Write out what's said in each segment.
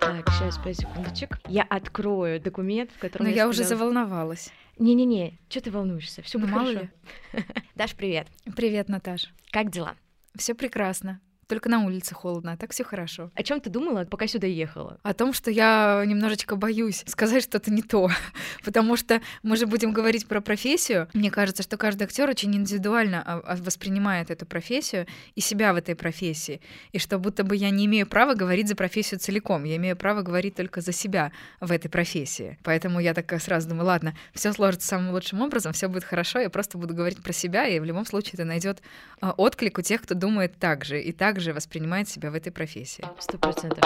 Так, сейчас, пять секундочек. Я открою документ, в котором Но я уже сказала- заволновалась. Не-не-не, что ты волнуешься? Все Ну, будет мало хорошо. Даш, привет. Привет, Наташ. Как дела? Все прекрасно. Только на улице холодно, а так все хорошо. О чем ты думала, пока сюда ехала? О том, что я немножечко боюсь сказать что-то не то, потому что мы же будем говорить про профессию. Мне кажется, что каждый актер очень индивидуально а, а, воспринимает эту профессию и себя в этой профессии, и что будто бы я не имею права говорить за профессию целиком, я имею право говорить только за себя в этой профессии. Поэтому я такая сразу думаю, ладно, все сложится самым лучшим образом, все будет хорошо, я просто буду говорить про себя, и в любом случае это найдет а, отклик у тех, кто думает так же и также воспринимает себя в этой профессии. Сто процентов.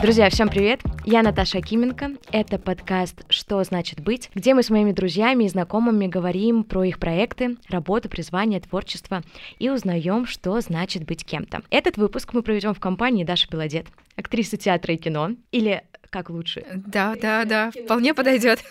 Друзья, всем привет! Я Наташа Акименко. Это подкаст «Что значит быть?», где мы с моими друзьями и знакомыми говорим про их проекты, работу, призвание, творчество и узнаем, что значит быть кем-то. Этот выпуск мы проведем в компании Даши Белодед, актрисы театра и кино, или как лучше? Да, да, да, вполне подойдет.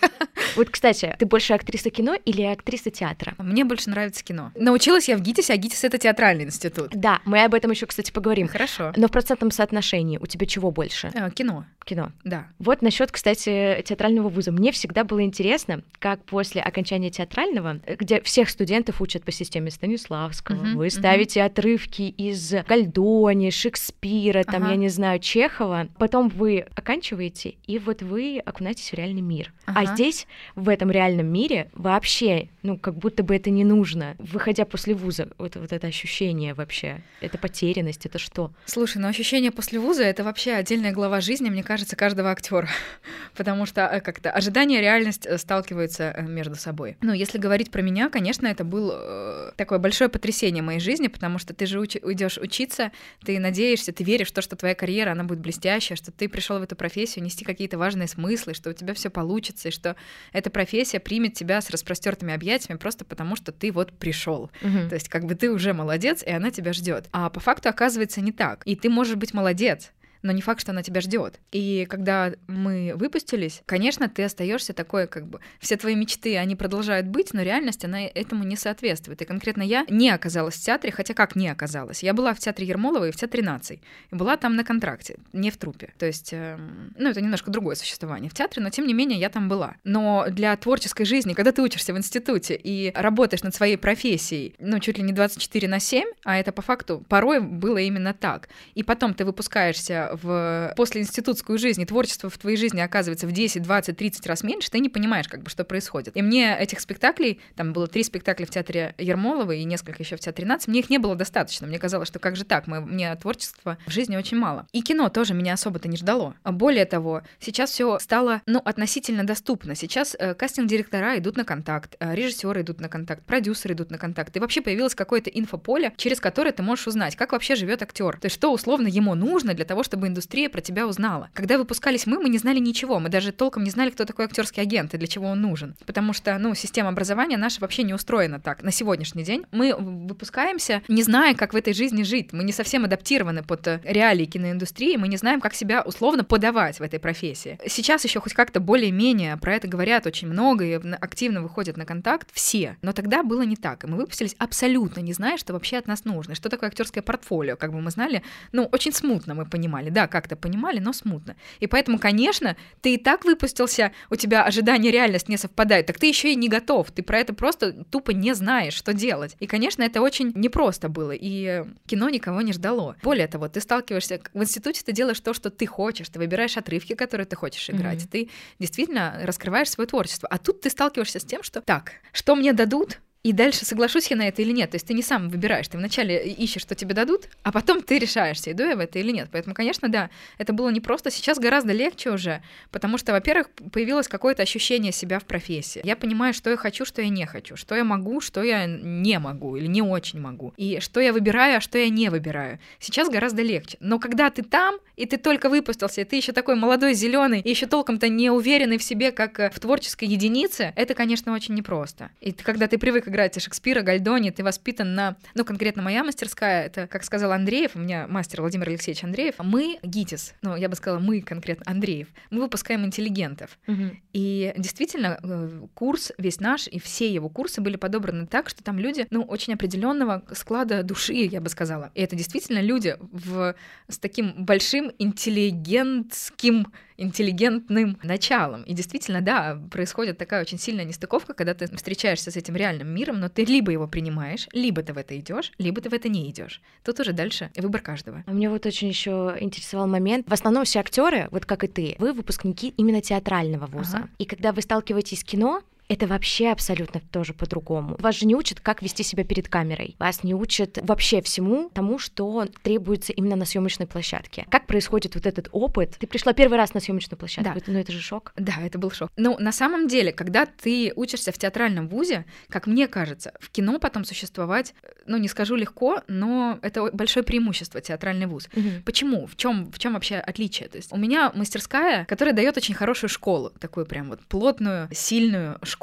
Вот, кстати, ты больше актриса кино или актриса театра? Мне больше нравится кино. Научилась я в ГИТИСе, а ГИТИС — это театральный институт. Да, мы об этом еще, кстати, поговорим. Хорошо. Но в процентном соотношении у тебя чего больше? Э, Кино, Кино. да. Вот насчет, кстати, театрального вуза. Мне всегда было интересно, как после окончания театрального, э, где всех студентов учат по системе Станиславского, Мгм, вы ставите отрывки из Гальдони, Шекспира, там, Ага. я не знаю, Чехова, потом вы оканчиваете, и вот вы окунаетесь в реальный мир. А Ага. здесь, в этом реальном мире, вообще, ну, как будто бы это не нужно. Выходя после вуза, вот, вот это ощущение вообще, это потерянность, это что? Слушай, ну ощущение после вуза — это вообще отдельная глава жизни, мне кажется, каждого актера, потому что э, как-то ожидание и реальность э, сталкиваются э, между собой. Ну, если говорить про меня, конечно, это было такое большое потрясение моей жизни, потому что ты же уч- уйдешь учиться, ты надеешься, ты веришь в то, что твоя карьера, она будет блестящая, что ты пришел в эту профессию нести какие-то важные смыслы, что у тебя все получится, и что эта профессия примет тебя с распростертыми объятиями просто потому, что ты вот пришел. Мгм. То есть как бы ты уже молодец, и она тебя ждет. А по факту оказывается не так. И ты можешь быть молодец, но не факт, что она тебя ждет. И когда мы выпустились, конечно, ты остаешься такой, как бы все твои мечты, они продолжают быть, но реальность, она этому не соответствует. И конкретно я не оказалась в театре, хотя как не оказалась? Я была в театре Ермолова и в театре наций. И была там на контракте, не в трупе. То есть, эм, ну, это немножко другое существование в театре, но тем не менее я там была. Но для творческой жизни, когда ты учишься в институте и работаешь над своей профессией, ну, чуть ли не 24 на 7, а это по факту порой было именно так. И потом ты выпускаешься в послеинститутскую жизнь, и творчество в твоей жизни оказывается в 10, 20, 30 раз меньше, ты не понимаешь, как бы, что происходит. И мне этих спектаклей, там было три спектакля в театре Ермолова и несколько еще в театре нации, мне их не было достаточно. Мне казалось, что как же так, мы, мне творчества в жизни очень мало. И кино тоже меня особо-то не ждало. Более того, сейчас все стало, ну, относительно доступно. Сейчас э, кастинг-директора идут на контакт, э, режиссеры идут на контакт, продюсеры идут на контакт. И вообще появилось какое-то инфополе, через которое ты можешь узнать, как вообще живет актер. То есть что условно ему нужно для того, чтобы индустрия про тебя узнала. Когда выпускались мы, мы не знали ничего. Мы даже толком не знали, кто такой актерский агент и для чего он нужен. Потому что, ну, система образования наша вообще не устроена так. На сегодняшний день мы выпускаемся, не зная, как в этой жизни жить. Мы не совсем адаптированы под э, реалии киноиндустрии, мы не знаем, как себя условно подавать в этой профессии. Сейчас еще хоть как-то более-менее про это говорят очень много и активно выходят на контакт все. Но тогда было не так. И мы выпустились абсолютно не зная, что вообще от нас нужно. Что такое актерское портфолио, как бы мы знали, ну, очень смутно мы понимали. Да, как-то понимали, но смутно. И поэтому, конечно, ты и так выпустился, у тебя ожидания и реальность не совпадают, так ты еще и не готов. Ты про это просто тупо не знаешь, что делать. И, конечно, это очень непросто было. И кино никого не ждало. Более того, ты сталкиваешься в институте, ты делаешь то, что ты хочешь, ты выбираешь отрывки, которые ты хочешь играть, Мгм. ты действительно раскрываешь свое творчество. А тут ты сталкиваешься с тем, что так, что мне дадут, и дальше соглашусь я на это или нет. То есть ты не сам выбираешь, ты вначале ищешь, что тебе дадут, а потом ты решаешься, иду я в это или нет. Поэтому, конечно, да, это было непросто. Сейчас гораздо легче уже, потому что, во-первых, появилось какое-то ощущение себя в профессии. Я понимаю, что я хочу, что я не хочу, что я могу, что я не могу или не очень могу, и что я выбираю, а что я не выбираю. Сейчас гораздо легче. Но когда ты там, и ты только выпустился, и ты еще такой молодой, зеленый, и еще толком-то не уверенный в себе, как э, в творческой единице, это, конечно, очень непросто. И когда ты привык играть Шекспира, Гальдони, ты воспитан на... Ну, конкретно моя мастерская, это, как сказал Андреев, у меня мастер Владимир Алексеевич Андреев, мы ГИТИС, ну, я бы сказала, мы конкретно, Андреев, мы выпускаем интеллигентов. Угу. И действительно, э, курс весь наш и все его курсы были подобраны так, что там люди, ну, очень определенного склада души, я бы сказала. И это действительно люди в... с таким большим интеллигентским интеллигентным началом. И действительно, да, происходит такая очень сильная нестыковка, когда ты встречаешься с этим реальным миром, но ты либо его принимаешь, либо ты в это идешь, либо ты в это не идешь. Тут уже дальше выбор каждого. А мне вот очень еще интересовал момент. В основном все актеры, вот как и ты, вы выпускники именно театрального вуза. Ага. И когда вы сталкиваетесь с кино, это вообще абсолютно тоже по-другому. Вас же не учат, как вести себя перед камерой. Вас не учат вообще всему тому, что требуется именно на съемочной площадке. Как происходит вот этот опыт? Ты пришла первый раз на съемочную площадку. Да. Ну это же шок. Да, это был шок. Ну, на самом деле, когда ты учишься в театральном вузе, как мне кажется, в кино потом существовать, ну, не скажу легко, но это большое преимущество театральный вуз. Угу. Почему? В чем в чем вообще отличие? То есть у меня мастерская, которая дает очень хорошую школу, такую прям вот плотную, сильную школу.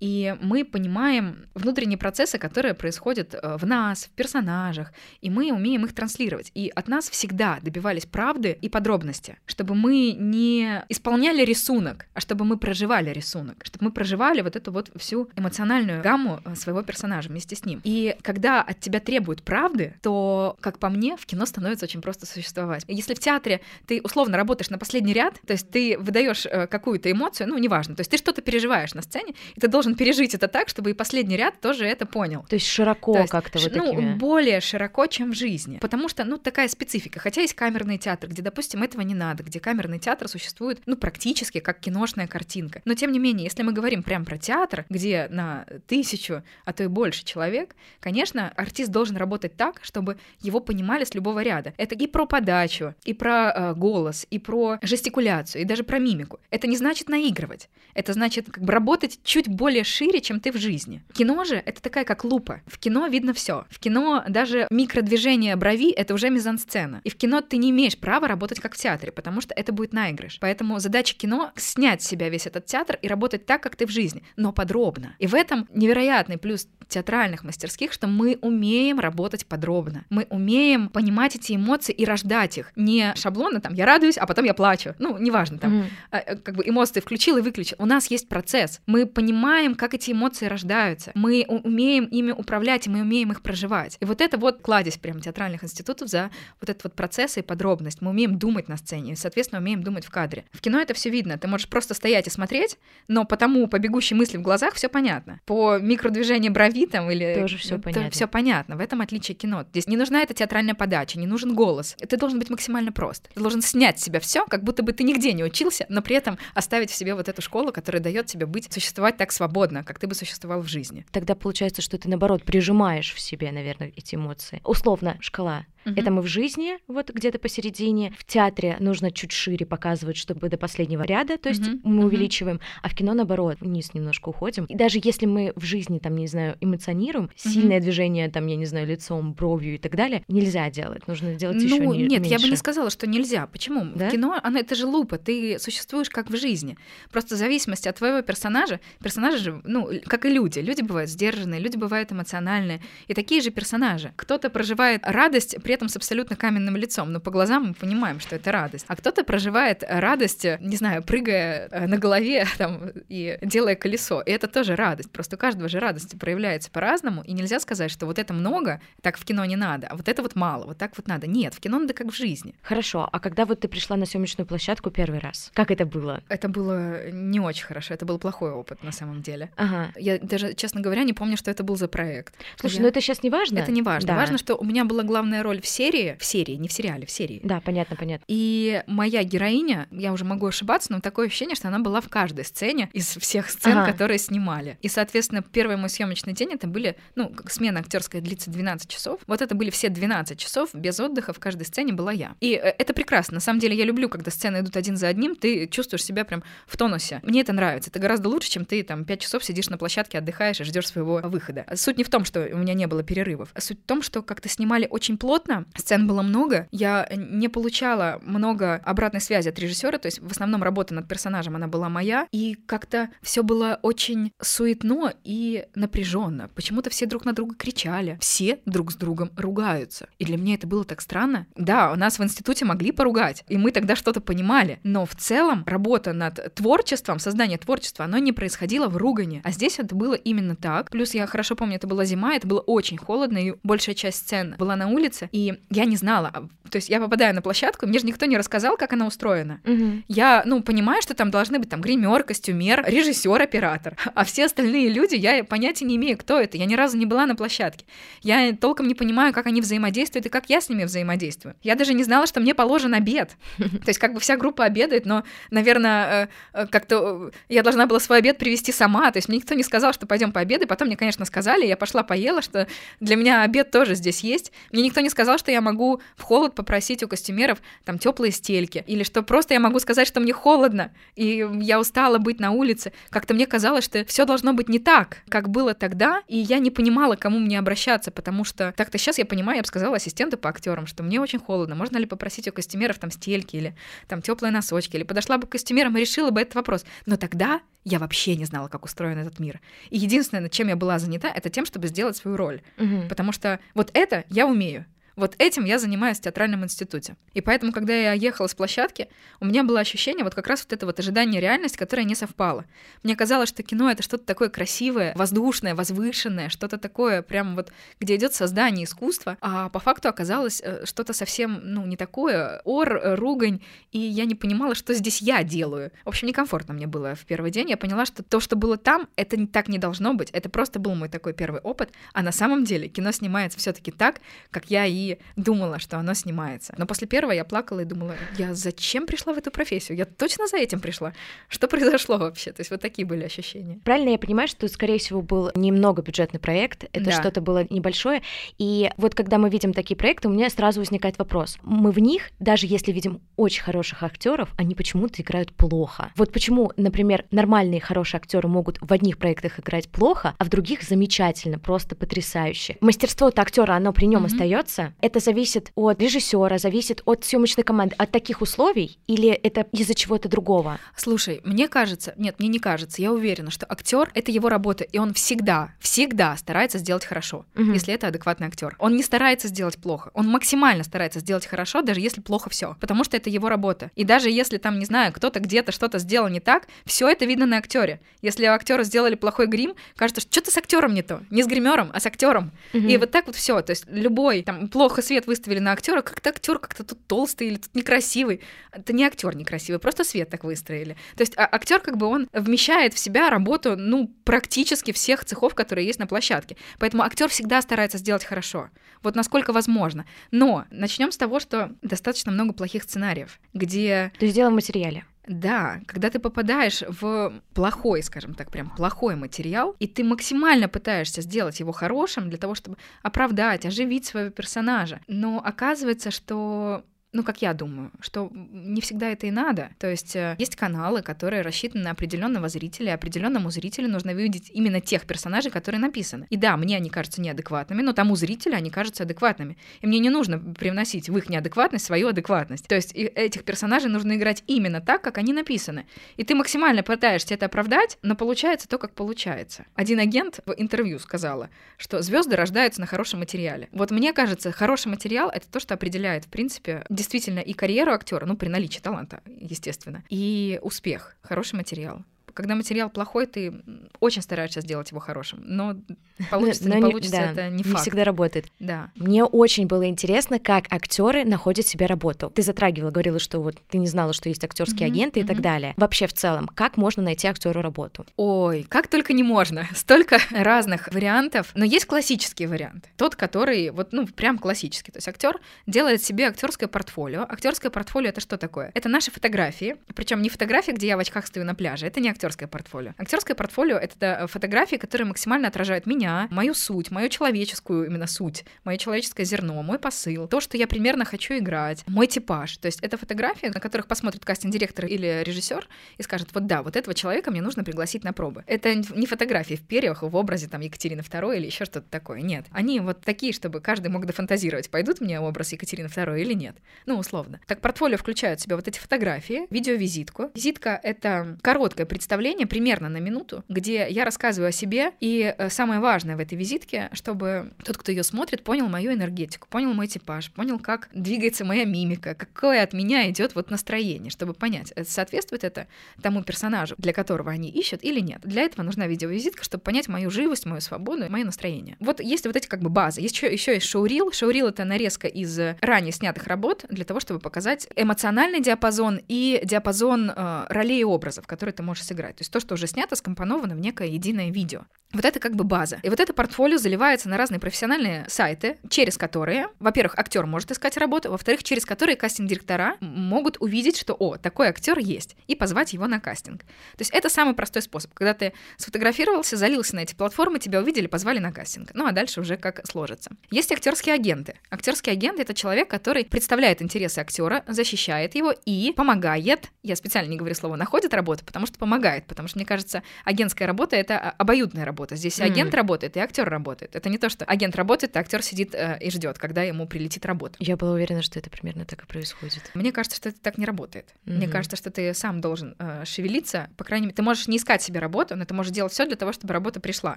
И мы понимаем внутренние процессы, которые происходят э, в нас, в персонажах, и мы умеем их транслировать. И от нас всегда добивались правды и подробности, чтобы мы не исполняли рисунок, а чтобы мы проживали рисунок, чтобы мы проживали вот эту вот всю эмоциональную гамму э, своего персонажа вместе с ним. И когда от тебя требуют правды, то, как по мне, в кино становится очень просто существовать. Если в театре ты условно работаешь на последний ряд, то есть ты выдаешь э, какую-то эмоцию, ну, неважно, то есть ты что-то переживаешь на сцене, и ты должен пережить это так, чтобы и последний ряд тоже это понял. То есть широко То есть, как-то вот ну, такими... более широко, чем в жизни. Потому что, ну, такая специфика. Хотя есть камерный театр, где, допустим, этого не надо, где камерный театр существует, ну, практически как киношная картинка. Но, тем не менее, если мы говорим прям про театр, где на тысячу, а то и больше человек, конечно, артист должен работать так, чтобы его понимали с любого ряда. Это и про подачу, и про э, голос, и про жестикуляцию, и даже про мимику. Это не значит наигрывать. Это значит как бы работать чуть более шире, чем ты в жизни. Кино же это такая как лупа. В кино видно все. В кино даже микродвижение брови это уже мизансцена. И в кино ты не имеешь права работать как в театре, потому что это будет наигрыш. Поэтому задача кино снять с себя весь этот театр и работать так, как ты в жизни, но подробно. И в этом невероятный плюс театральных мастерских, что мы умеем работать подробно. Мы умеем понимать эти эмоции и рождать их. Не шаблонно, там, я радуюсь, а потом я плачу. Ну, неважно, там, mm-hmm. как бы эмоции включил и выключил. У нас есть процесс. Мы понимаем, как эти эмоции рождаются. Мы умеем ими управлять, и мы умеем их проживать. И вот это вот кладезь прям театральных институтов за вот этот вот процесс и подробность. Мы умеем думать на сцене, и, соответственно, умеем думать в кадре. В кино это все видно. Ты можешь просто стоять и смотреть, но потому по бегущей мысли в глазах все понятно. По микродвижению брови там или... Тоже все понятно. Все понятно. В этом отличие кино. Здесь не нужна эта театральная подача, не нужен голос. Это должен быть максимально прост. Ты должен снять с себя все, как будто бы ты нигде не учился, но при этом оставить в себе вот эту школу, которая дает тебе быть, существовать так свободно, как ты бы существовал в жизни. Тогда получается, что ты наоборот прижимаешь в себе, наверное, эти эмоции. Условно, шкала Угу. Это мы в жизни, вот где-то посередине. В театре нужно чуть шире показывать, чтобы до последнего ряда, то есть угу. мы увеличиваем, угу. а в кино наоборот, вниз немножко уходим. И даже если мы в жизни, там, не знаю, эмоционируем, угу. сильное движение, там, я не знаю, лицом, бровью и так далее, нельзя делать. Нужно делать ну, еще не, Нет, меньше. я бы не сказала, что нельзя. Почему? Да? В кино, оно это же лупа, ты существуешь как в жизни. Просто в зависимости от твоего персонажа, персонажи же, ну, как и люди. Люди бывают сдержанные, люди бывают эмоциональные. И такие же персонажи. Кто-то проживает радость при этом с абсолютно каменным лицом, но по глазам мы понимаем, что это радость. А кто-то проживает радость, не знаю, прыгая э, на голове там, и делая колесо. И это тоже радость. Просто у каждого же радость проявляется по-разному, и нельзя сказать, что вот это много, так в кино не надо, а вот это вот мало, вот так вот надо. Нет, в кино надо как в жизни. Хорошо, а когда вот ты пришла на съемочную площадку первый раз, как это было? Это было не очень хорошо, это был плохой опыт на самом деле. Ага. Я даже, честно говоря, не помню, что это был за проект. Слушай, я... ну это сейчас не важно. Это не важно. Да. Важно, что у меня была главная роль в серии, в серии, не в сериале, в серии. Да, понятно, понятно. И моя героиня, я уже могу ошибаться, но такое ощущение, что она была в каждой сцене из всех сцен, ага. которые снимали. И, соответственно, первый мой съемочный день это были, ну, смена актерская длится 12 часов. Вот это были все 12 часов без отдыха, в каждой сцене была я. И э, это прекрасно. На самом деле я люблю, когда сцены идут один за одним, ты чувствуешь себя прям в тонусе. Мне это нравится. Это гораздо лучше, чем ты там 5 часов сидишь на площадке, отдыхаешь и ждешь своего выхода. Суть не в том, что у меня не было перерывов, а суть в том, что как-то снимали очень плотно, абсолютно. Сцен было много. Я не получала много обратной связи от режиссера, то есть в основном работа над персонажем она была моя, и как-то все было очень суетно и напряженно. Почему-то все друг на друга кричали, все друг с другом ругаются. И для меня это было так странно. Да, у нас в институте могли поругать, и мы тогда что-то понимали, но в целом работа над творчеством, создание творчества, оно не происходило в ругане, а здесь это было именно так. Плюс я хорошо помню, это была зима, это было очень холодно, и большая часть сцен была на улице, и я не знала, а, то есть я попадаю на площадку, мне же никто не рассказал, как она устроена. Мгм. Я, ну, понимаю, что там должны быть там гример, костюмер, режиссер, оператор. А все остальные люди, я понятия не имею, кто это. Я ни разу не была на площадке. Я толком не понимаю, как они взаимодействуют и как я с ними взаимодействую. Я даже не знала, что мне положен обед. То есть как бы вся группа обедает, но, наверное, э, э, как-то э, я должна была свой обед привезти сама. То есть мне никто не сказал, что пойдем пообедай. Потом мне, конечно, сказали, я пошла поела, что для меня обед тоже здесь есть. Мне никто не сказал, что я могу в холод попросить у костюмеров там теплые стельки, или что просто я могу сказать, что мне холодно, и я устала быть на улице. Как-то мне казалось, что все должно быть не так, как было тогда, и я не понимала, к кому мне обращаться, потому что так-то сейчас я понимаю, я бы сказала ассистенту по актерам, что мне очень холодно, можно ли попросить у костюмеров там стельки или там теплые носочки, или подошла бы к костюмерам и решила бы этот вопрос. Но тогда я вообще не знала, как устроен этот мир. И единственное, над чем я была занята, это тем, чтобы сделать свою роль. Мгм. Потому что вот это я умею. Вот этим я занимаюсь в театральном институте. И поэтому, когда я ехала с площадки, у меня было ощущение вот как раз вот это вот ожидание реальность, которая не совпала. Мне казалось, что кино — это что-то такое красивое, воздушное, возвышенное, что-то такое прям вот, где идет создание искусства, а по факту оказалось э, что-то совсем, ну, не такое, ор, э, ругань, и я не понимала, что здесь я делаю. В общем, некомфортно мне было в первый день. Я поняла, что то, что было там, это так не должно быть. Это просто был мой такой первый опыт. А на самом деле кино снимается все таки так, как я и думала, что оно снимается. Но после первого я плакала и думала, я зачем пришла в эту профессию? Я точно за этим пришла. Что произошло вообще? То есть вот такие были ощущения. Правильно я понимаю, что, скорее всего, был немного бюджетный проект, это Да. что-то было небольшое. И вот когда мы видим такие проекты, у меня сразу возникает вопрос. Мы в них, даже если видим очень хороших актеров, они почему-то играют плохо. Вот почему, например, нормальные хорошие актеры могут в одних проектах играть плохо, а в других замечательно, просто потрясающе. Мастерство актера, оно при нем Мгм. остается. Это зависит от режиссера, зависит от съемочной команды, от таких условий, или это из-за чего-то другого? Слушай, мне кажется, нет, мне не кажется, я уверена, что актер это его работа, и он всегда, всегда старается сделать хорошо, Мгм. если это адекватный актер. Он не старается сделать плохо, он максимально старается сделать хорошо, даже если плохо все, потому что это его работа. И даже если там, не знаю, кто-то где-то что-то сделал не так, все это видно на актере. Если у актера сделали плохой грим, кажется, что что-то с актером не то, не с гримером, а с актером. И вот так вот все. То есть любой там плохо свет выставили на актера, как-то актер как-то тут толстый или тут некрасивый. Это не актер некрасивый, просто свет так выстроили. То есть актер как бы он вмещает в себя работу, ну, практически всех цехов, которые есть на площадке. Поэтому актер всегда старается сделать хорошо. Вот насколько возможно. Но начнем с того, что достаточно много плохих сценариев, где То есть дело в материале. Да, когда ты попадаешь в плохой, скажем так, прям плохой материал, и ты максимально пытаешься сделать его хорошим для того, чтобы оправдать, оживить своего персонажа. Но оказывается, что ну, как я думаю, что не всегда это и надо. То есть э, есть каналы, которые рассчитаны на определенного зрителя, и определенному зрителю нужно видеть именно тех персонажей, которые написаны. И да, мне они кажутся неадекватными, но тому зрителю они кажутся адекватными. И мне не нужно привносить в их неадекватность свою адекватность. То есть этих персонажей нужно играть именно так, как они написаны. И ты максимально пытаешься это оправдать, но получается то, как получается. Один агент в интервью сказала, что звезды рождаются на хорошем материале. Вот мне кажется, хороший материал это то, что определяет, в принципе, действительно и карьеру актера, ну, при наличии таланта, естественно, и успех, хороший материал. Когда материал плохой, ты очень стараешься сделать его хорошим, но получится, Но не получится, да, это не факт. всегда работает. Да. Мне очень было интересно, как актеры находят себе работу. Ты затрагивала, говорила, что вот ты не знала, что есть актерские Мгм, агенты и так мгм. далее. Вообще в целом, как можно найти актеру работу? Ой, как только не можно. Столько разных вариантов. Но есть классический вариант. Тот, который вот, ну, прям классический. То есть актер делает себе актерское портфолио. Актерское портфолио это что такое? Это наши фотографии. Причем не фотографии, где я в очках стою на пляже. Это не актерское портфолио. Актерское портфолио — это фотографии, которые максимально отражают меня, мою суть, мою человеческую именно суть, мое человеческое зерно, мой посыл, то, что я примерно хочу играть, мой типаж. То есть это фотографии, на которых посмотрит кастинг-директор или режиссер и скажет, вот да, вот этого человека мне нужно пригласить на пробы. Это не фотографии в перьях, в образе там Екатерины II или еще что-то такое. Нет. Они вот такие, чтобы каждый мог дофантазировать, пойдут мне образ Екатерины II или нет. Ну, условно. Так портфолио включает в себя вот эти фотографии, видеовизитку. Визитка — это короткое представление, примерно на минуту, где я рассказываю о себе, и э, самое важное в этой визитке, чтобы тот, кто ее смотрит, понял мою энергетику, понял мой типаж, понял, как двигается моя мимика, какое от меня идет вот настроение, чтобы понять, э, соответствует это тому персонажу, для которого они ищут или нет. Для этого нужна видеовизитка, чтобы понять мою живость, мою свободу, мое настроение. Вот есть вот эти как бы базы. Еще, еще есть шоурил. Шоурил — это нарезка из ранее снятых работ для того, чтобы показать эмоциональный диапазон и диапазон э, ролей и образов, которые ты можешь сыграть. То есть то, что уже снято, скомпоновано в некое единое видео. Вот это как бы база. И вот это портфолио заливается на разные профессиональные сайты, через которые, во-первых, актер может искать работу, во-вторых, через которые кастинг-директора могут увидеть, что, о, такой актер есть, и позвать его на кастинг. То есть это самый простой способ. Когда ты сфотографировался, залился на эти платформы, тебя увидели, позвали на кастинг. Ну а дальше уже как сложится. Есть актерские агенты. Актерский агент это человек, который представляет интересы актера, защищает его и помогает. Я специально не говорю слово находит работу, потому что помогает, потому что мне кажется, агентская работа это обоюдная работа работа. Здесь mm-hmm. агент работает, и актер работает. Это не то, что агент работает, а актер сидит э, и ждет, когда ему прилетит работа. Я была уверена, что это примерно так и происходит. Мне кажется, что это так не работает. Mm-hmm. Мне кажется, что ты сам должен э, шевелиться. По крайней мере, ты можешь не искать себе работу, но ты можешь делать все для того, чтобы работа пришла.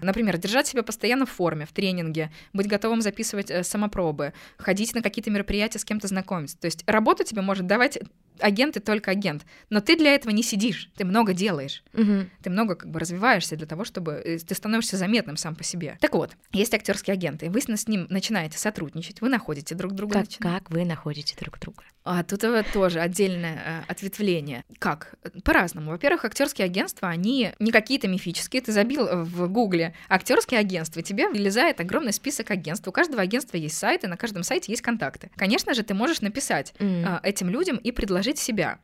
Например, держать себя постоянно в форме, в тренинге, быть готовым записывать э, самопробы, ходить на какие-то мероприятия, с кем-то знакомиться. То есть работу тебе может давать агент и только агент. Но ты для этого не сидишь, ты много делаешь. Угу. Ты много как бы развиваешься для того, чтобы э, ты становишься заметным сам по себе. Так вот, есть актерские агенты, вы с ним начинаете сотрудничать, вы находите друг друга. Как, как вы находите друг друга? А тут тоже отдельное э, ответвление. Как? По-разному. Во-первых, актерские агентства, они не какие-то мифические. Ты забил в Гугле актерские агентства, и тебе вылезает огромный список агентств. У каждого агентства есть сайт, и на каждом сайте есть контакты. Конечно же, ты можешь написать mm. этим людям и предложить себя.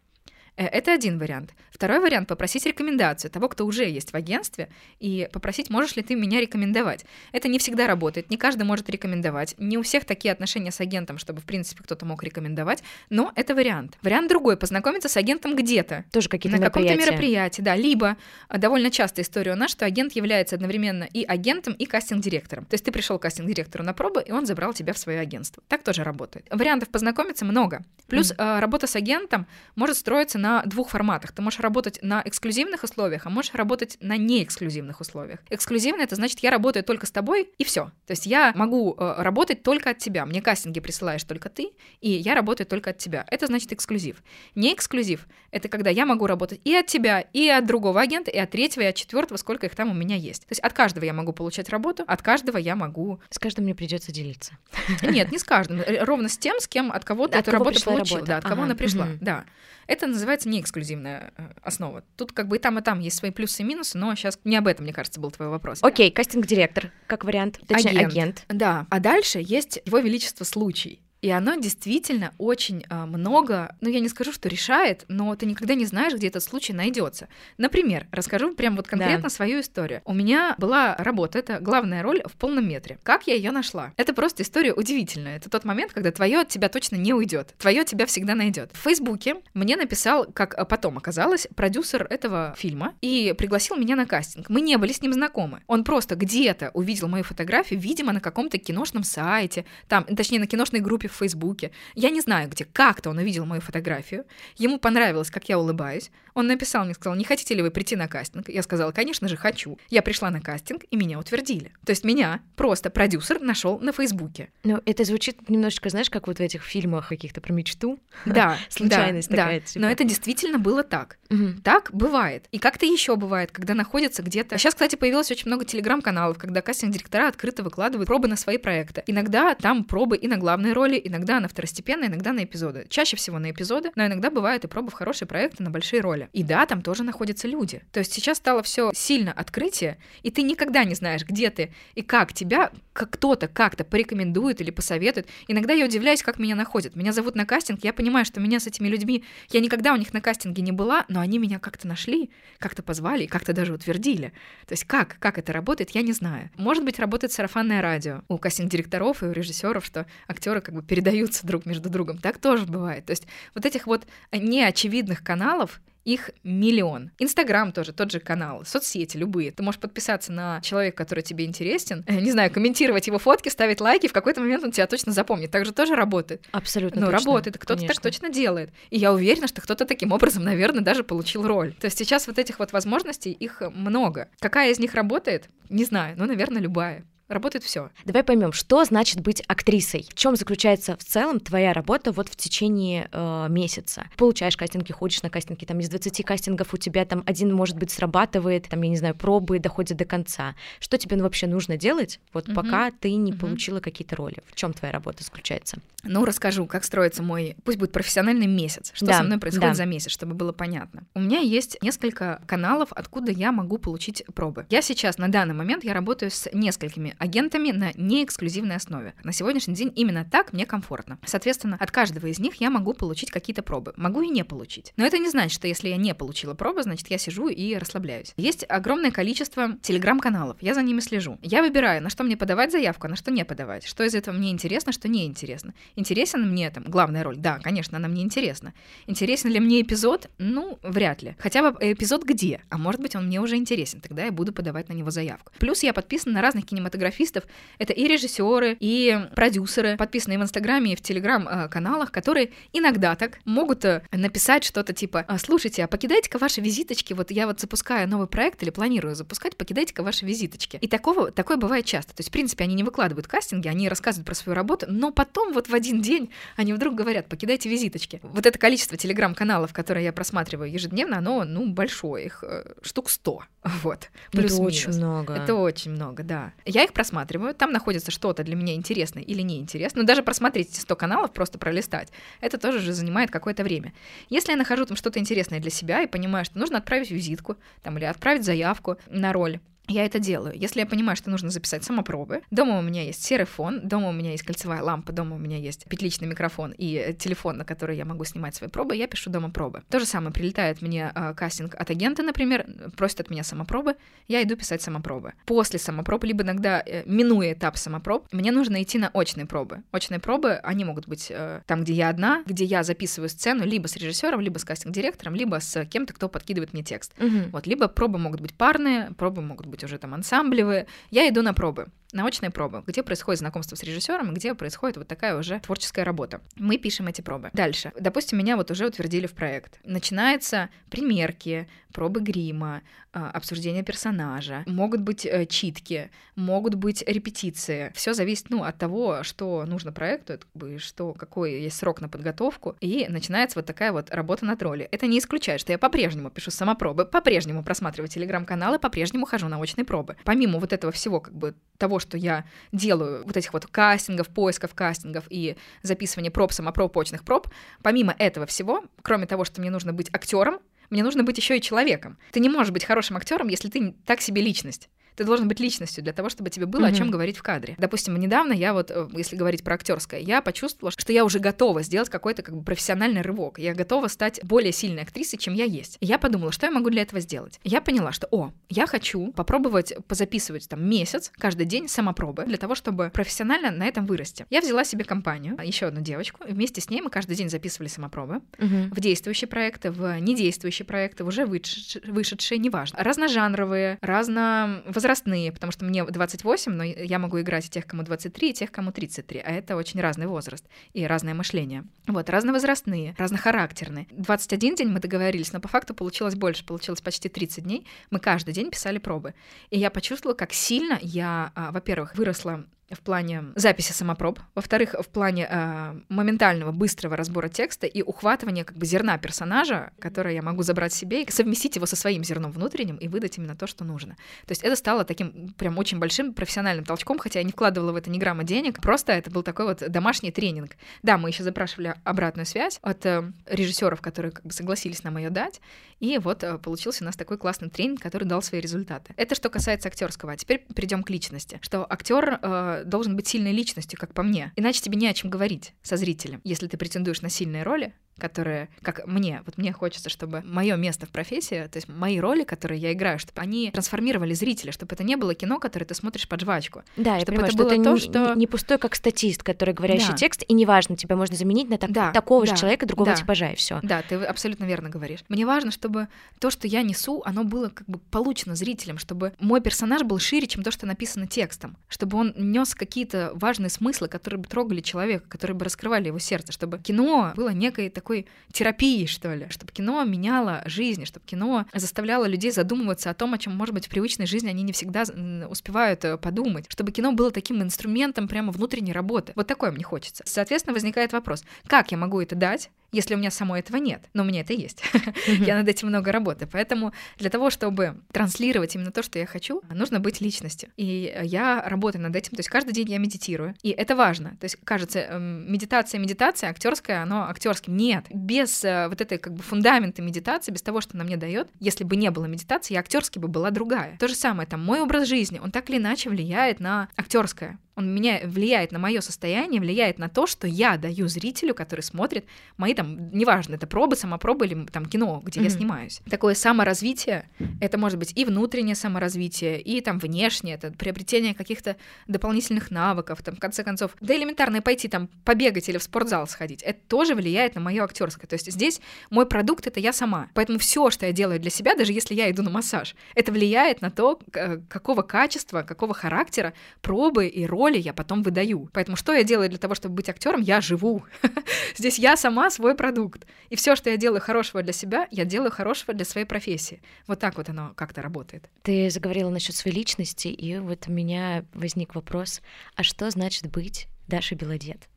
Э, это один вариант. Второй вариант — попросить рекомендацию того, кто уже есть в агентстве, и попросить, можешь ли ты меня рекомендовать. Это не всегда работает, не каждый может рекомендовать, не у всех такие отношения с агентом, чтобы, в принципе, кто-то мог рекомендовать, но это вариант. Вариант другой — познакомиться с агентом где-то. Тоже какие-то На каком-то мероприятии, да. Либо а, довольно частая история у нас, что агент является одновременно и агентом, и кастинг-директором. То есть ты пришел к кастинг-директору на пробы, и он забрал тебя в свое агентство. Так тоже работает. Вариантов познакомиться много. Плюс mm. работа с агентом может строиться на двух форматах. Ты можешь работать на эксклюзивных условиях, а можешь работать на неэксклюзивных условиях. Эксклюзивно это значит, я работаю только с тобой, и все. То есть я могу э, работать только от тебя. Мне кастинги присылаешь только ты, и я работаю только от тебя. Это значит эксклюзив. Не эксклюзив — это когда я могу работать и от тебя, и от другого агента, и от третьего, и от четвертого, сколько их там у меня есть. То есть от каждого я могу получать работу, от каждого я могу... С каждым мне придется делиться. Нет, не с каждым. Ровно с тем, с кем от кого ты эту работу получил. Да, от кого она пришла. Да. Это называется не эксклюзивная э, основа. Тут как бы и там, и там есть свои плюсы и минусы, но сейчас не об этом, мне кажется, был твой вопрос. Окей, кастинг-директор, как вариант. Точнее, агент. агент. Да. А дальше есть его величество случай. И оно действительно очень а, много, ну я не скажу, что решает, но ты никогда не знаешь, где этот случай найдется. Например, расскажу прям вот конкретно да. свою историю. У меня была работа, это главная роль в полном метре. Как я ее нашла? Это просто история удивительная. Это тот момент, когда твое от тебя точно не уйдет. Твое тебя всегда найдет. В Фейсбуке мне написал, как потом оказалось, продюсер этого фильма и пригласил меня на кастинг. Мы не были с ним знакомы. Он просто где-то увидел мою фотографию, видимо, на каком-то киношном сайте, там, точнее, на киношной группе в Фейсбуке. Я не знаю где. Как-то он увидел мою фотографию. Ему понравилось, как я улыбаюсь. Он написал мне, сказал, не хотите ли вы прийти на кастинг? Я сказала, конечно же, хочу. Я пришла на кастинг, и меня утвердили. То есть меня просто продюсер нашел на Фейсбуке. Ну, это звучит немножечко, знаешь, как вот в этих фильмах каких-то про мечту. Да. Случайность да, такая. Да. Типа. Но это действительно было так. Угу. Так бывает. И как-то еще бывает, когда находится где-то... Сейчас, кстати, появилось очень много телеграм-каналов, когда кастинг-директора открыто выкладывают пробы на свои проекты. Иногда там пробы и на главные роли, иногда на второстепенные, иногда на эпизоды. Чаще всего на эпизоды, но иногда бывают и пробы в хорошие проекты на большие роли. И да, там тоже находятся люди. То есть сейчас стало все сильно открытие, и ты никогда не знаешь, где ты и как тебя как кто-то как-то порекомендует или посоветует. Иногда я удивляюсь, как меня находят. Меня зовут на кастинг, я понимаю, что меня с этими людьми... Я никогда у них на кастинге не была, но они меня как-то нашли, как-то позвали и как-то даже утвердили. То есть как, как это работает, я не знаю. Может быть, работает сарафанное радио у кастинг-директоров и у режиссеров, что актеры как бы передаются друг между другом. Так тоже бывает. То есть вот этих вот неочевидных каналов их миллион. Инстаграм тоже, тот же канал, соцсети любые. Ты можешь подписаться на человека, который тебе интересен, не знаю, комментировать его фотки, ставить лайки, в какой-то момент он тебя точно запомнит. Так же тоже работает. Абсолютно Ну, точно, работает, кто-то так точно делает. И я уверена, что кто-то таким образом, наверное, даже получил роль. То есть сейчас вот этих вот возможностей, их много. Какая из них работает? Не знаю, ну, наверное, любая. Работает все. Давай поймем, что значит быть актрисой. В чем заключается в целом твоя работа вот в течение э, месяца? Получаешь кастинги, ходишь на кастинги, там из 20 кастингов у тебя там один, может быть, срабатывает, там, я не знаю, пробы доходят до конца. Что тебе ну, вообще нужно делать, вот Мгм. пока ты не Мгм. получила какие-то роли? В чем твоя работа заключается? Ну, расскажу, как строится мой, пусть будет профессиональный месяц, что Да, со мной происходит да. за месяц, чтобы было понятно. У меня есть несколько каналов, откуда я могу получить пробы. Я сейчас, на данный момент, я работаю с несколькими агентами на неэксклюзивной основе. На сегодняшний день именно так мне комфортно. Соответственно, от каждого из них я могу получить какие-то пробы. Могу и не получить. Но это не значит, что если я не получила пробы, значит, я сижу и расслабляюсь. Есть огромное количество телеграм-каналов. Я за ними слежу. Я выбираю, на что мне подавать заявку, а на что не подавать. Что из этого мне интересно, что не интересно. Интересен мне там главная роль? Да, конечно, она мне интересна. Интересен ли мне эпизод? Ну, вряд ли. Хотя бы эпизод где? А может быть, он мне уже интересен. Тогда я буду подавать на него заявку. Плюс я подписана на разных кинематографистов. Это и режиссеры, и продюсеры, подписанные в Инстаграме и в Телеграм-каналах, которые иногда так могут э, написать что-то типа «А, «Слушайте, а покидайте-ка ваши визиточки, вот я вот запускаю новый проект или планирую запускать, покидайте-ка ваши визиточки». И такого, такое бывает часто. То есть, в принципе, они не выкладывают кастинги, они рассказывают про свою работу, но потом вот в один день они вдруг говорят «покидайте визиточки». Вот это количество телеграм-каналов, которые я просматриваю ежедневно, оно, ну, большое, их э, штук 100, вот, Это плюс-минус. очень много. Это очень много, да. Я их просматриваю, там находится что-то для меня интересное или неинтересное. Но даже просмотреть эти 100 каналов, просто пролистать, это тоже же занимает какое-то время. Если я нахожу там что-то интересное для себя и понимаю, что нужно отправить визитку там, или отправить заявку на роль, я это делаю. Если я понимаю, что нужно записать самопробы, дома у меня есть серый фон, дома у меня есть кольцевая лампа, дома у меня есть петличный микрофон и э, телефон, на который я могу снимать свои пробы, я пишу дома пробы. То же самое, прилетает мне э, кастинг от агента, например, просит от меня самопробы, я иду писать самопробы. После самопроб, либо иногда, э, минуя этап самопроб, мне нужно идти на очные пробы. Очные пробы, они могут быть э, там, где я одна, где я записываю сцену либо с режиссером, либо с кастинг-директором, либо с кем-то, кто подкидывает мне текст. Мгм. Вот, либо пробы могут быть парные, пробы могут быть уже там ансамблевые. Я иду на пробы, научные пробы, где происходит знакомство с режиссером, где происходит вот такая уже творческая работа. Мы пишем эти пробы. Дальше. Допустим, меня вот уже утвердили в проект. Начинаются примерки, пробы грима, а, обсуждение персонажа, могут быть э, читки, могут быть репетиции. Все зависит, ну, от того, что нужно проекту, что, какой есть срок на подготовку, и начинается вот такая вот работа над ролью. Это не исключает, что я по-прежнему пишу самопробы, по-прежнему просматриваю телеграм-каналы, по-прежнему хожу на очные пробы. Помимо вот этого всего, как бы того, что я делаю, вот этих вот кастингов, поисков кастингов и записывания проб, самопроб, очных проб, помимо этого всего, кроме того, что мне нужно быть актером, мне нужно быть еще и человеком. Ты не можешь быть хорошим актером, если ты так себе личность. Ты должен быть личностью для того, чтобы тебе было о Мгм. чем говорить в кадре. Допустим, недавно я вот, э, если говорить про актерское, я почувствовала, что я уже готова сделать какой-то как бы профессиональный рывок. Я готова стать более сильной актрисой, чем я есть. И я подумала, что я могу для этого сделать. Я поняла, что, о, я хочу попробовать позаписывать там месяц, каждый день самопробы, для того, чтобы профессионально на этом вырасти. Я взяла себе компанию, еще одну девочку, и вместе с ней мы каждый день записывали самопробы Мгм. в действующие проекты, в недействующие проекты, в уже вышедшие, вышедшие неважно. Разножанровые, разновозрастные, потому что мне 28, но я могу играть и тех, кому 23, и тех, кому 33, а это очень разный возраст и разное мышление. Вот, разновозрастные, разнохарактерные. 21 день мы договорились, но по факту получилось больше, получилось почти 30 дней. Мы каждый день писали пробы. И я почувствовала, как сильно я, а, во-первых, выросла в плане записи самопроб, во-вторых, в плане э, моментального, быстрого разбора текста и ухватывания как бы зерна персонажа, которое я могу забрать себе и совместить его со своим зерном внутренним и выдать именно то, что нужно. То есть это стало таким прям очень большим профессиональным толчком, хотя я не вкладывала в это ни грамма денег, просто это был такой вот домашний тренинг. Да, мы еще запрашивали обратную связь от э, режиссеров, которые как бы согласились нам ее дать, и вот э, получился у нас такой классный тренинг, который дал свои результаты. Это что касается актерского. А теперь перейдем к личности. Что актер э, должен быть сильной личностью, как по мне. Иначе тебе не о чем говорить со зрителем. Если ты претендуешь на сильные роли, которые, как мне, вот мне хочется, чтобы мое место в профессии, то есть мои роли, которые я играю, чтобы они трансформировали зрителя, чтобы это не было кино, которое ты смотришь под жвачку. Да, чтобы я понимаю, это что было это то, не, что не пустой как статист, который говорящий да. текст, и неважно, тебя можно заменить на так, да, такого да, же человека, другого да. типажа, и все. Да, ты абсолютно верно говоришь. Мне важно, чтобы то, что я несу, оно было как бы получено зрителям, чтобы мой персонаж был шире, чем то, что написано текстом, чтобы он нес какие-то важные смыслы, которые бы трогали человека, которые бы раскрывали его сердце, чтобы кино было некой такой такой терапией, что ли, чтобы кино меняло жизнь, чтобы кино заставляло людей задумываться о том, о чем, может быть, в привычной жизни они не всегда успевают э, подумать, чтобы кино было таким инструментом прямо внутренней работы. Вот такое мне хочется. Соответственно, возникает вопрос, как я могу это дать, если у меня самой этого нет. Но у меня это есть. я над этим много работаю. Поэтому для того, чтобы транслировать именно то, что я хочу, нужно быть личностью. И я работаю над этим. То есть каждый день я медитирую. И это важно. То есть, кажется, эм, медитация, медитация, актерская, оно актерским. Нет. Без э, вот этой как бы фундамента медитации, без того, что она мне дает, если бы не было медитации, я актерски бы была другая. То же самое, там, мой образ жизни, он так или иначе влияет на актерское он меня влияет на мое состояние, влияет на то, что я даю зрителю, который смотрит мои там, неважно, это пробы, самопробы или там кино, где mm-hmm. я снимаюсь. Такое саморазвитие, это может быть и внутреннее саморазвитие, и там внешнее, это приобретение каких-то дополнительных навыков, там, в конце концов, да элементарно пойти там побегать или в спортзал сходить, это тоже влияет на мое актерское. То есть здесь мой продукт это я сама. Поэтому все, что я делаю для себя, даже если я иду на массаж, это влияет на то, какого качества, какого характера пробы и роли роли я потом выдаю. Поэтому что я делаю для того, чтобы быть актером? Я живу. Здесь я сама свой продукт. И все, что я делаю хорошего для себя, я делаю хорошего для своей профессии. Вот так вот оно как-то работает. Ты заговорила насчет своей личности, и вот у меня возник вопрос, а что значит быть Дашей Белодед?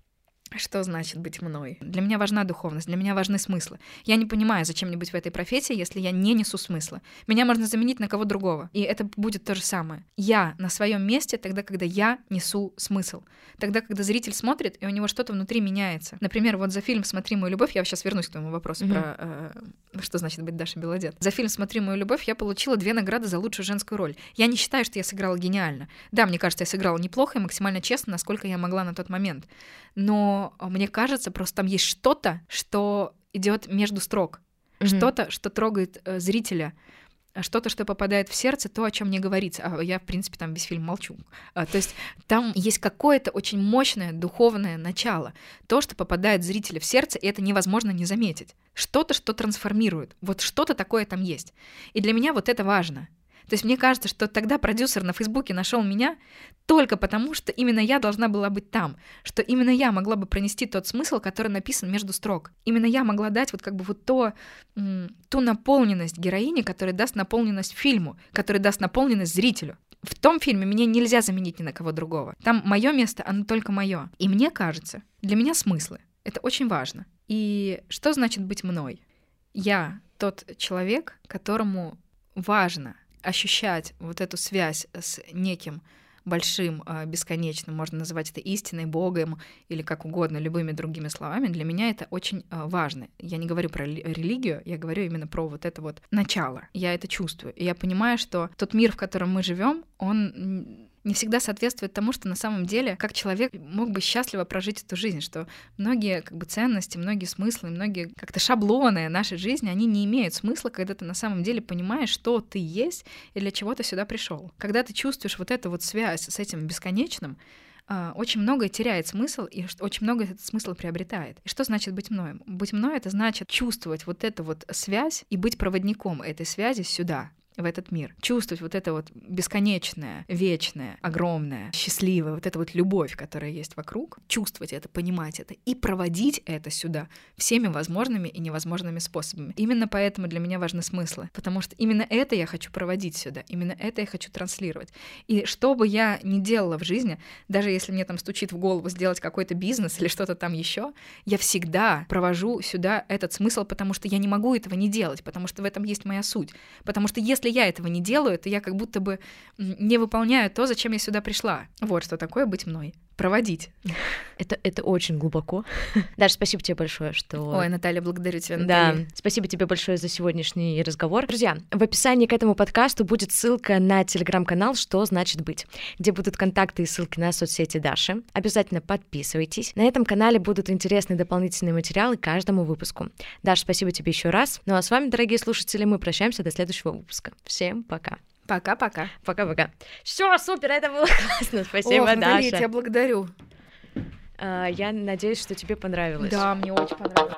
Что значит быть мной? Для меня важна духовность, для меня важны смыслы. Я не понимаю, зачем мне быть в этой профессии, если я не несу смысла. Меня можно заменить на кого другого, и это будет то же самое. Я на своем месте тогда, когда я несу смысл. Тогда, когда зритель смотрит, и у него что-то внутри меняется. Например, вот за фильм «Смотри мою любовь», я сейчас вернусь к твоему вопросу mm-hmm. про э, что значит быть Даша Белодед. За фильм «Смотри мою любовь» я получила две награды за лучшую женскую роль. Я не считаю, что я сыграла гениально. Да, мне кажется, я сыграла неплохо и максимально честно, насколько я могла на тот момент. Но мне кажется, просто там есть что-то, что идет между строк, mm-hmm. что-то, что трогает э, зрителя, что-то, что попадает в сердце, то, о чем не говорится. А я, в принципе, там весь фильм молчу. А, то есть там есть какое-то очень мощное духовное начало. То, что попадает зрителя в сердце, и это невозможно не заметить. Что-то, что трансформирует. Вот что-то такое там есть. И для меня вот это важно. То есть мне кажется, что тогда продюсер на Фейсбуке нашел меня только потому, что именно я должна была быть там, что именно я могла бы пронести тот смысл, который написан между строк. Именно я могла дать вот как бы вот то, ту наполненность героини, которая даст наполненность фильму, которая даст наполненность зрителю. В том фильме меня нельзя заменить ни на кого другого. Там мое место, оно только мое. И мне кажется, для меня смыслы. Это очень важно. И что значит быть мной? Я тот человек, которому важно ощущать вот эту связь с неким большим, а, бесконечным, можно называть это истиной, Богом или как угодно, любыми другими словами, для меня это очень а, важно. Я не говорю про религию, я говорю именно про вот это вот начало. Я это чувствую. И я понимаю, что тот мир, в котором мы живем, он не всегда соответствует тому, что на самом деле как человек мог бы счастливо прожить эту жизнь, что многие как бы ценности, многие смыслы, многие как-то шаблоны нашей жизни, они не имеют смысла, когда ты на самом деле понимаешь, что ты есть и для чего ты сюда пришел. Когда ты чувствуешь вот эту вот связь с этим бесконечным, а, очень многое теряет смысл, и очень много этот смысл приобретает. И что значит быть мной? Быть мной — это значит чувствовать вот эту вот связь и быть проводником этой связи сюда, в этот мир. Чувствовать вот это вот бесконечное, вечное, огромное, счастливое, вот это вот любовь, которая есть вокруг, чувствовать это, понимать это и проводить это сюда всеми возможными и невозможными способами. Именно поэтому для меня важны смыслы, потому что именно это я хочу проводить сюда, именно это я хочу транслировать. И что бы я ни делала в жизни, даже если мне там стучит в голову сделать какой-то бизнес или что-то там еще, я всегда провожу сюда этот смысл, потому что я не могу этого не делать, потому что в этом есть моя суть. Потому что если я этого не делаю, то я как будто бы не выполняю то, зачем я сюда пришла. Вот что такое быть мной проводить. Это, это очень глубоко. Даша, спасибо тебе большое, что... Ой, Наталья, благодарю тебя, Наталья. Да, спасибо тебе большое за сегодняшний разговор. Друзья, в описании к этому подкасту будет ссылка на телеграм-канал «Что значит быть», где будут контакты и ссылки на соцсети Даши. Обязательно подписывайтесь. На этом канале будут интересные дополнительные материалы каждому выпуску. Даша, спасибо тебе еще раз. Ну а с вами, дорогие слушатели, мы прощаемся до следующего выпуска. Всем пока. Пока-пока. Пока-пока. Все, супер, это было классно. Спасибо, Ох, Даша. я тебя благодарю. А, я надеюсь, что тебе понравилось. Да, мне очень понравилось.